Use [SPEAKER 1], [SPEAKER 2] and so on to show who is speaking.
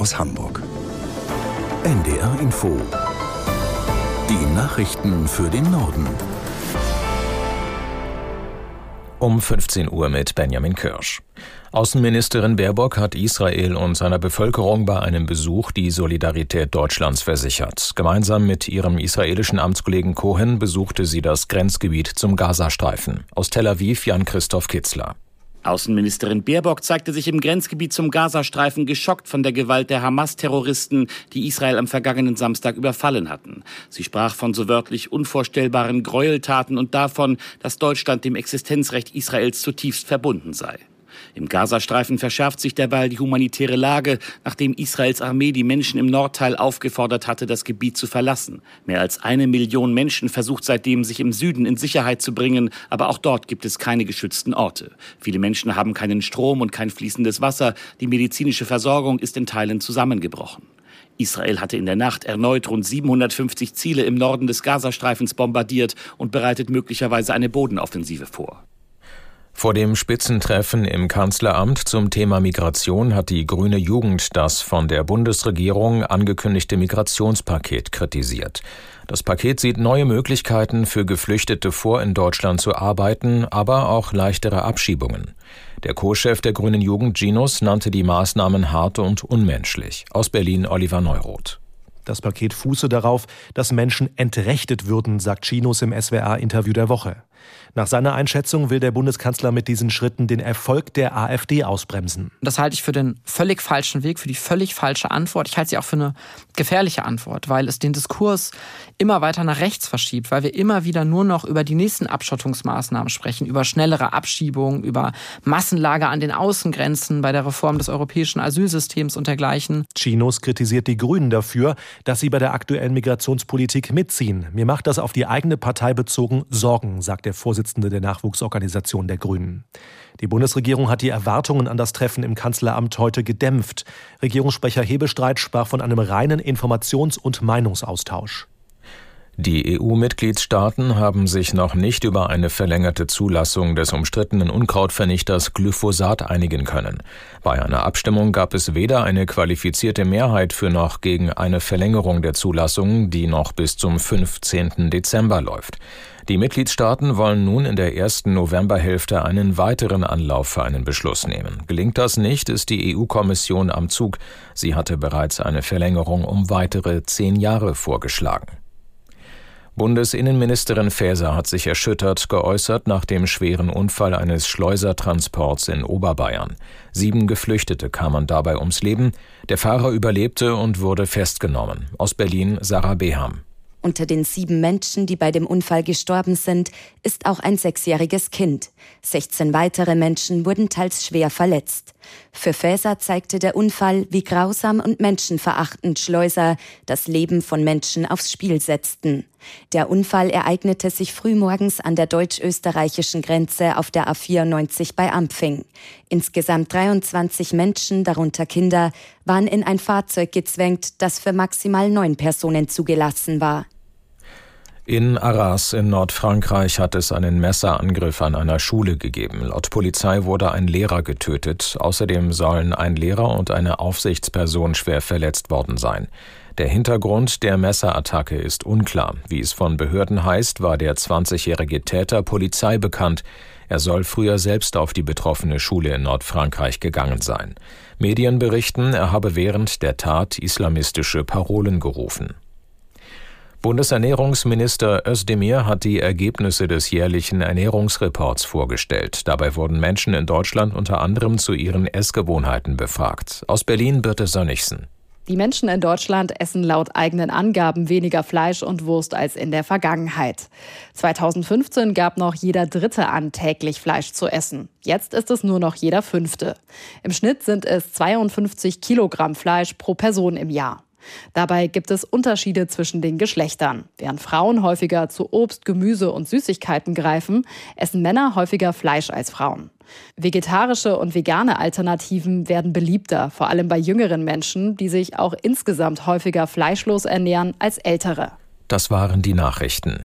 [SPEAKER 1] aus Hamburg.
[SPEAKER 2] NDR Info. Die Nachrichten für den Norden.
[SPEAKER 3] Um 15 Uhr mit Benjamin Kirsch. Außenministerin Baerbock hat Israel und seiner Bevölkerung bei einem Besuch die Solidarität Deutschlands versichert. Gemeinsam mit ihrem israelischen Amtskollegen Cohen besuchte sie das Grenzgebiet zum Gazastreifen. Aus Tel Aviv Jan-Christoph Kitzler.
[SPEAKER 4] Außenministerin Baerbock zeigte sich im Grenzgebiet zum Gazastreifen geschockt von der Gewalt der Hamas-Terroristen, die Israel am vergangenen Samstag überfallen hatten. Sie sprach von so wörtlich unvorstellbaren Gräueltaten und davon, dass Deutschland dem Existenzrecht Israels zutiefst verbunden sei. Im Gazastreifen verschärft sich derweil die humanitäre Lage, nachdem Israels Armee die Menschen im Nordteil aufgefordert hatte, das Gebiet zu verlassen. Mehr als eine Million Menschen versucht seitdem, sich im Süden in Sicherheit zu bringen, aber auch dort gibt es keine geschützten Orte. Viele Menschen haben keinen Strom und kein fließendes Wasser, die medizinische Versorgung ist in Teilen zusammengebrochen. Israel hatte in der Nacht erneut rund 750 Ziele im Norden des Gazastreifens bombardiert und bereitet möglicherweise eine Bodenoffensive vor.
[SPEAKER 3] Vor dem Spitzentreffen im Kanzleramt zum Thema Migration hat die grüne Jugend das von der Bundesregierung angekündigte Migrationspaket kritisiert. Das Paket sieht neue Möglichkeiten für Geflüchtete vor, in Deutschland zu arbeiten, aber auch leichtere Abschiebungen. Der Co-Chef der grünen Jugend Ginos nannte die Maßnahmen hart und unmenschlich. Aus Berlin Oliver Neuroth.
[SPEAKER 5] Das Paket fuße darauf, dass Menschen entrechtet würden, sagt Chinos im SWR-Interview der Woche. Nach seiner Einschätzung will der Bundeskanzler mit diesen Schritten den Erfolg der AfD ausbremsen.
[SPEAKER 6] Das halte ich für den völlig falschen Weg, für die völlig falsche Antwort. Ich halte sie auch für eine gefährliche Antwort, weil es den Diskurs immer weiter nach rechts verschiebt, weil wir immer wieder nur noch über die nächsten Abschottungsmaßnahmen sprechen, über schnellere Abschiebungen, über Massenlager an den Außengrenzen bei der Reform des europäischen Asylsystems und dergleichen.
[SPEAKER 5] Chinos kritisiert die Grünen dafür, dass sie bei der aktuellen Migrationspolitik mitziehen. Mir macht das auf die eigene Partei bezogen Sorgen, sagt der Vorsitzende der Nachwuchsorganisation der Grünen. Die Bundesregierung hat die Erwartungen an das Treffen im Kanzleramt heute gedämpft. Regierungssprecher Hebestreit sprach von einem reinen Informations- und Meinungsaustausch.
[SPEAKER 3] Die EU-Mitgliedstaaten haben sich noch nicht über eine verlängerte Zulassung des umstrittenen Unkrautvernichters Glyphosat einigen können. Bei einer Abstimmung gab es weder eine qualifizierte Mehrheit für noch gegen eine Verlängerung der Zulassung, die noch bis zum 15. Dezember läuft. Die Mitgliedstaaten wollen nun in der ersten Novemberhälfte einen weiteren Anlauf für einen Beschluss nehmen. Gelingt das nicht, ist die EU-Kommission am Zug. Sie hatte bereits eine Verlängerung um weitere zehn Jahre vorgeschlagen. Bundesinnenministerin Faeser hat sich erschüttert geäußert nach dem schweren Unfall eines Schleusertransports in Oberbayern. Sieben Geflüchtete kamen dabei ums Leben. Der Fahrer überlebte und wurde festgenommen. Aus Berlin Sarah Beham.
[SPEAKER 7] Unter den sieben Menschen, die bei dem Unfall gestorben sind, ist auch ein sechsjähriges Kind. 16 weitere Menschen wurden teils schwer verletzt. Für Faeser zeigte der Unfall, wie grausam und menschenverachtend Schleuser das Leben von Menschen aufs Spiel setzten. Der Unfall ereignete sich frühmorgens an der deutsch-österreichischen Grenze auf der A94 bei Ampfing. Insgesamt 23 Menschen, darunter Kinder, waren in ein Fahrzeug gezwängt, das für maximal neun Personen zugelassen war.
[SPEAKER 3] In Arras in Nordfrankreich hat es einen Messerangriff an einer Schule gegeben. Laut Polizei wurde ein Lehrer getötet. Außerdem sollen ein Lehrer und eine Aufsichtsperson schwer verletzt worden sein. Der Hintergrund der Messerattacke ist unklar. Wie es von Behörden heißt, war der 20-jährige Täter Polizei bekannt. Er soll früher selbst auf die betroffene Schule in Nordfrankreich gegangen sein. Medien berichten, er habe während der Tat islamistische Parolen gerufen. Bundesernährungsminister Özdemir hat die Ergebnisse des jährlichen Ernährungsreports vorgestellt. Dabei wurden Menschen in Deutschland unter anderem zu ihren Essgewohnheiten befragt. Aus Berlin Birte Sönnigsen.
[SPEAKER 8] Die Menschen in Deutschland essen laut eigenen Angaben weniger Fleisch und Wurst als in der Vergangenheit. 2015 gab noch jeder Dritte an, täglich Fleisch zu essen. Jetzt ist es nur noch jeder Fünfte. Im Schnitt sind es 52 Kilogramm Fleisch pro Person im Jahr. Dabei gibt es Unterschiede zwischen den Geschlechtern. Während Frauen häufiger zu Obst, Gemüse und Süßigkeiten greifen, essen Männer häufiger Fleisch als Frauen. Vegetarische und vegane Alternativen werden beliebter, vor allem bei jüngeren Menschen, die sich auch insgesamt häufiger fleischlos ernähren als ältere.
[SPEAKER 3] Das waren die Nachrichten.